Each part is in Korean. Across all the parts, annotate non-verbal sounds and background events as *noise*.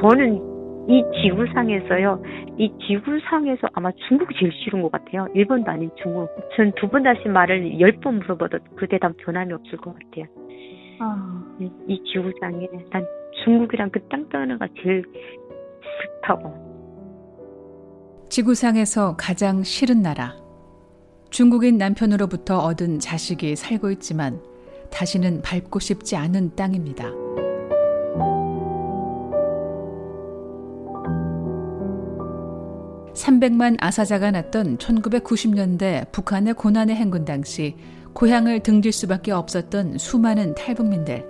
저는 이 지구상에서요, 이 지구상에서 아마 중국이 제일 싫은 것 같아요. 일본도 아닌 중국. 전 두 번 다시 말을 열 번 물어봐도 그 대답 변함이 없을 것 같아요. 아. 이, 이 지구상에 난 중국이랑 그 땅 떠나가 제일 싫다고. 지구상에서 가장 싫은 나라. 중국인 남편으로부터 얻은 자식이 살고 있지만 다시는 밟고 싶지 않은 땅입니다. 300만 아사자가 났던 1990년대 북한의 고난의 행군 당시 고향을 등질 수밖에 없었던 수많은 탈북민들.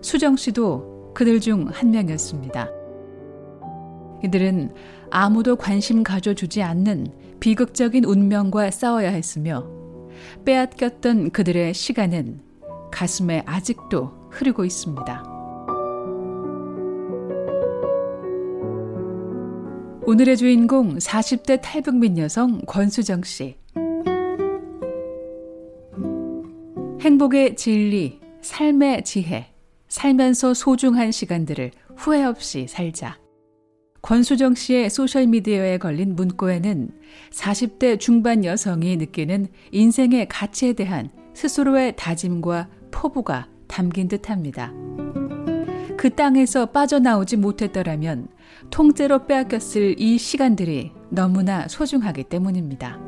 수정 씨도 그들 중 한 명이었습니다. 이들은 아무도 관심 가져주지 않는 비극적인 운명과 싸워야 했으며 빼앗겼던 그들의 시간은 가슴에 아직도 흐르고 있습니다. 오늘의 주인공 40대 탈북민 여성 권수정 씨. 행복의 진리, 삶의 지혜, 살면서 소중한 시간들을 후회 없이 살자. 권수정 씨의 소셜미디어에 걸린 문구에는 40대 중반 여성이 느끼는 인생의 가치에 대한 스스로의 다짐과 포부가 담긴 듯 합니다. 그 땅에서 빠져나오지 못했더라면 통째로 빼앗겼을 이 시간들이 너무나 소중하기 때문입니다.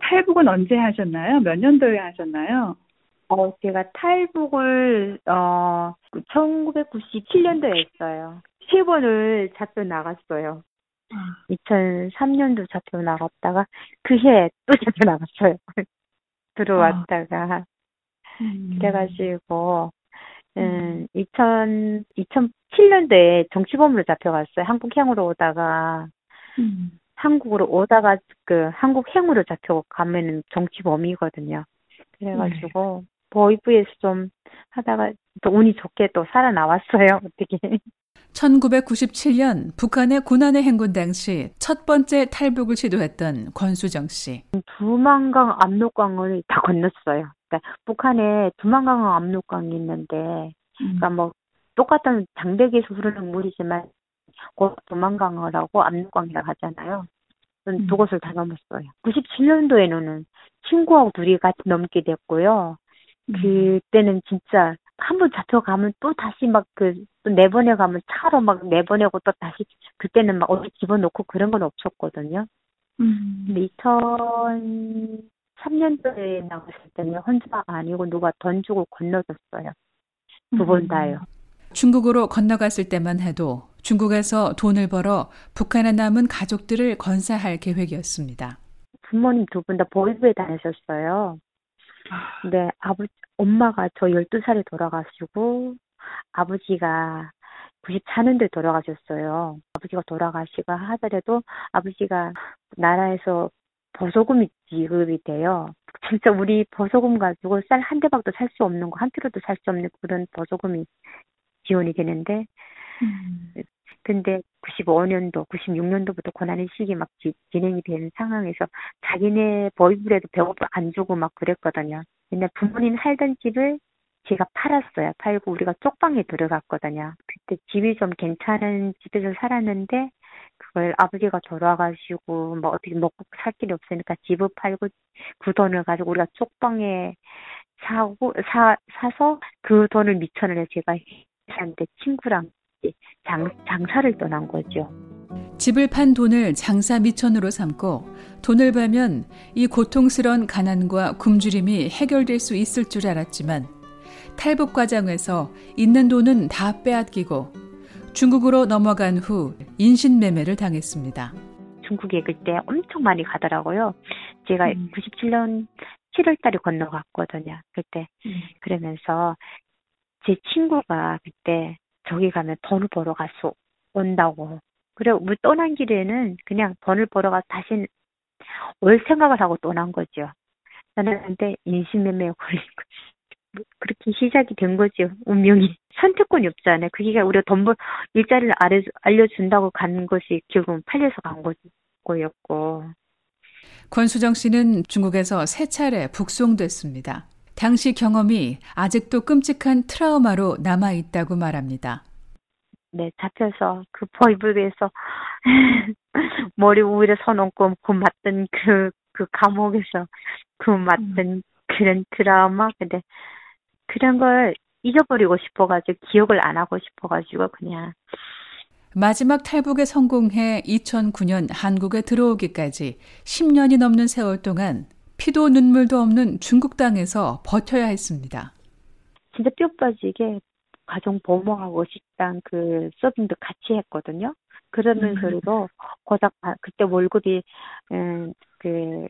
탈북은 언제 하셨나요? 몇 년도에 하셨나요? 어, 제가 탈북을, 어, 1997년도에 했어요. 세 번을 잡혀 나갔어요. 2003년도 잡혀 나갔다가 그 해 또 *laughs* 잡혀 나갔어요. 들어왔다가. 음. 그래가지고, 음, 2000, 2007년도에 정치범으로 잡혀갔어요. 한국행으로 오다가, 음. 한국으로 오다가 그 한국행으로 잡혀가면은 정치범이거든요. 그래가지고, 네. 보이브에서 좀 하다가 또 운이 좋게 또 살아나왔어요. 어떻게. 1997년 북한의 고난의 행군 당시 첫 번째 탈북을 시도했던 권수정 씨. 두만강 압록강을 다 건넜어요. 그러니까 북한에 두만강 압록강이 있는데, 음. 그러니까 뭐 똑같은 장대기에서 흐르는 물이지만 곧 두만강을 하고 압록강이라고 하잖아요. 음. 두 곳을 다 넘었어요. 97년도에는 친구하고 둘이 같이 넘게 됐고요. 음. 그때는 진짜 한 번 잡혀가면 또 다시 막 그, 또 내보내 가면 차로 막 내보내고 또 다시, 그때는 막 어디 집어넣고 그런 건 없었거든요. 음. 근데 2003년도에 나갔을 때는 혼자 아니고 누가 돈 주고 건너줬어요. 두번 음. 다요. 중국으로 건너갔을 때만 해도 중국에서 돈을 벌어 북한에 남은 가족들을 건사할 계획이었습니다. 부모님 두 분 다 보이부에 다녔었어요. 근데 아버 엄마가 저 12살에 돌아가시고 아버지가 94년도에 돌아가셨어요. 아버지가 돌아가시고 하더라도 아버지가 나라에서 보조금이 지급이 돼요. 진짜 우리 보조금 가지고 쌀 한 대박도 살 수 없는 거, 한 킬로도 살 수 없는 그런 보조금이 지원이 되는데, 음. 근데 95년도, 96년도부터 고난의 시기 막 지, 진행이 되는 상황에서 자기네 보이브에도 배고프 안 주고 막 그랬거든요. 근데 부모님 살던 집을 제가 팔았어요. 팔고 우리가 쪽방에 들어갔거든요. 그때 집이 좀 괜찮은 집에서 살았는데 그걸 아버지가 돌아가시고 뭐 어떻게 먹고 살 길이 없으니까 집을 팔고 그 돈을 가지고 우리가 쪽방에 사고 사 사서 그 돈을 미천을 제가 회사한테 친구랑 장, 장사를 떠난 거죠. 집을 판 돈을 장사 미천으로 삼고 돈을 벌면 이 고통스러운 가난과 굶주림이 해결될 수 있을 줄 알았지만 탈북 과정에서 있는 돈은 다 빼앗기고 중국으로 넘어간 후 인신매매를 당했습니다. 중국에 그때 엄청 많이 가더라고요. 제가 음. 97년 7월 달에 건너갔거든요. 그때. 음. 그러면서 제 친구가 그때 저기 가면 돈을 벌어 가서 온다고. 그래, 우리 떠난 길에는 그냥 돈을 벌어 가서 다시 올 생각을 하고 떠난 거죠. 나는 근데 인신매매에 걸린 거지. 그렇게 시작이 된 거죠, 운명이. 선택권이 없잖아요. 그게 우리가 돈 벌, 일자리를 알려, 알려준다고 간 것이 결국은 팔려서 간 거였고. 권수정 씨는 중국에서 세 차례 북송됐습니다. 당시 경험이 아직도 끔찍한 트라우마로 남아 있다고 말합니다. 네, 잡혀서 그 보이브에서 *laughs* 머리 위에 서놓고 그 맞던 그, 그 감옥에서 그 맞던 음. 그런 트라우마. 근데 그런 걸 잊어버리고 싶어가지고 기억을 안 하고 싶어가지고 그냥 마지막 탈북에 성공해 2009년 한국에 들어오기까지 10년이 넘는 세월 동안 피도 눈물도 없는 중국 땅에서 버텨야 했습니다. 진짜 뼈 빠지게 가정 보모하고 식당 그 서빙도 같이 했거든요. 그러면서도 음. 고작 그때 월급이 음, 그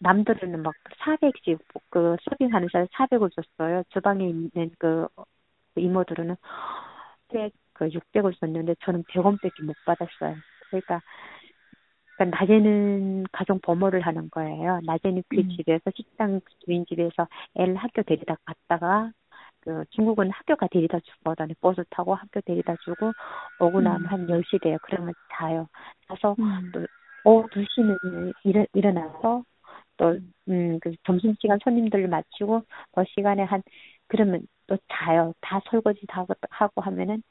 남들은 막 400씩 그 서빙하는 사람 400을 줬어요. 주방에 있는 그 이모들은 그 600을 줬는데 저는 100원밖에 못 받았어요. 그러니까 그러니까 낮에는 가정 보모를 하는 거예요. 낮에는 그 음. 집에서 식당 주인 집에서 애를 학교 데리다 갔다가 그 중국은 학교가 데리다 주거든요. 버스 타고 학교 데리다 주고 오고 나면 음. 한 10시 돼요. 그러면 자요. 자서 음. 또 오후 2시는 일어, 일어나서 또, 음, 그 점심시간 손님들을 마치고 그 시간에 한, 그러면 또 자요. 다 설거지 다 하고 하면은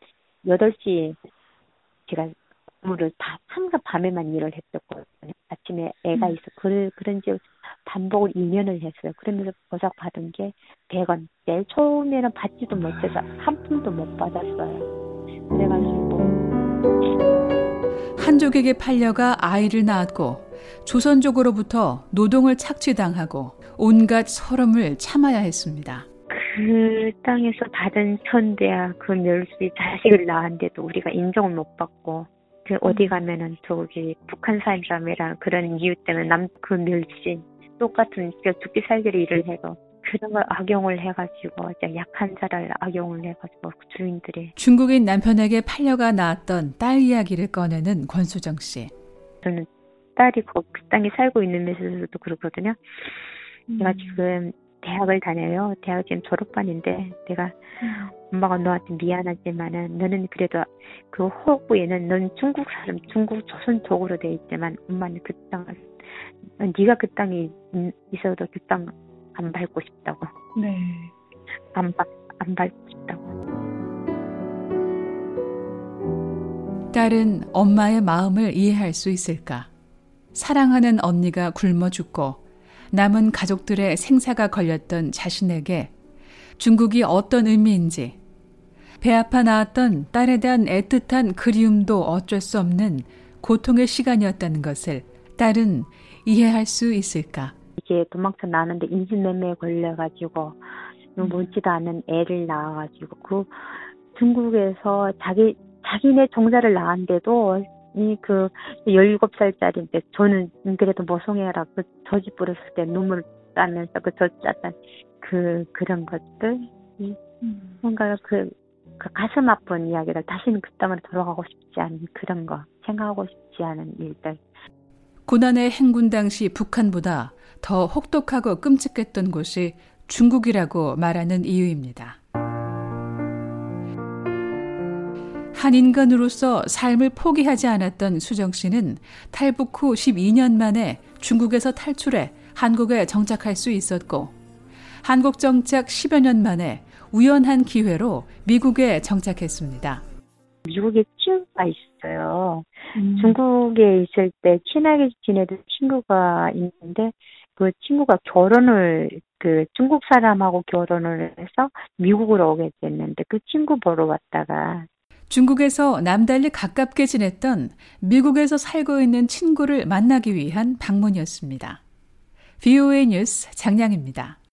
8시에 제가 업무를 다 항상 밤에만 일을 했었거든요. 아침에 애가 음. 있어. 그, 그런지 반복을 2년을 했어요. 그러면서 보석 받은 게 100원. 제일 처음에는 받지도 못해서 한 푼도 못 받았어요. 그래가지고. 한족에게 팔려가 아이를 낳았고 조선족으로부터 노동을 착취당하고 온갖 서름을 참아야 했습니다. 그 땅에서 받은 천대야 그 멸시 자식을 낳았는데도 우리가 인정을 못 받고 그 어디 음. 가면은 저기 북한 사람이라는 그런 이유 때문에 남 그 멸시 똑같은 죽기 살기를 일을 해서 그런 걸 악용을 해가지고 약한 자를 악용을 해가지고 그 주인들이 중국인 남편에게 팔려가 낳았던 딸 이야기를 꺼내는 권수정 씨. 저는 딸이 그, 그 땅에 살고 있는 데서도 그렇거든요. 음. 내가 지금 대학을 다녀요. 대학 지금 졸업반인데 내가 음. 엄마가 너한테 미안하지만은 너는 그래도 그 호구에는 넌 중국 사람 중국 조선 쪽으로 돼 있지만 엄마는 그 땅을 네가 그 땅에 있어도 그 땅 안 밟고 싶다고. 네. 안, 안 밟고 싶다고. 딸은 엄마의 마음을 이해할 수 있을까? 사랑하는 언니가 굶어 죽고 남은 가족들의 생사가 걸렸던 자신에게 중국이 어떤 의미인지 배 아파 나왔던 딸에 대한 애틋한 그리움도 어쩔 수 없는 고통의 시간이었다는 것을 딸은 이해할 수 있을까? 이게 도망쳐 나왔는데 인신매매에 걸려가지고 뭔지도 않은 애를 낳아가지고 그 중국에서 자기 자기네 종자를 낳았는데도 이그 17살짜리인데 저는 그래도 모성애라 그 저지 뿌렸을 때 눈물 따면서 그 저지 짰던 그 그런 것들 이 음. 뭔가 그, 그 가슴 아픈 이야기를 다시는 그 땅으로 돌아가고 싶지 않은 그런 거 생각하고 싶지 않은 일들 고난의 행군 당시 북한보다 더 혹독하고 끔찍했던 곳이 중국이라고 말하는 이유입니다. 한 인간으로서 삶을 포기하지 않았던 수정 씨는 탈북 후 12년 만에 중국에서 탈출해 한국에 정착할 수 있었고 한국 정착 10여 년 만에 우연한 기회로 미국에 정착했습니다. 미국에 친구가 있어요. 음. 중국에 있을 때 친하게 지내던 친구가 있는데 그 친구가 결혼을 그 중국 사람하고 결혼을 해서 미국으로 오게 됐는데 그 친구 보러 왔다가 중국에서 남달리 가깝게 지냈던 미국에서 살고 있는 친구를 만나기 위한 방문이었습니다. VOA 뉴스 장량입니다.